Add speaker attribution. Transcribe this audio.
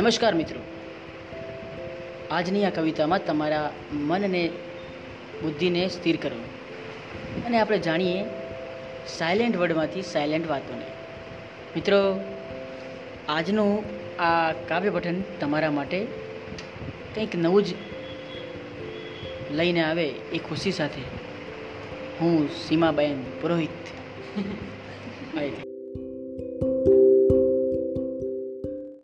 Speaker 1: નમસ્કાર મિત્રો. આજની આ કવિતામાં તમારા મનને બુદ્ધિને સ્થિર કરવું. અને આપણે જાણીએ સાયલેન્ટ વર્ડમાંથી સાયલેન્ટ વાતોને. મિત્રો આજનું આ કાવ્ય પઠન તમારા માટે કંઈક નવું જ લઈને આવે એ ખુશી સાથે. હું સીમાબેન પુરોહિત. આવી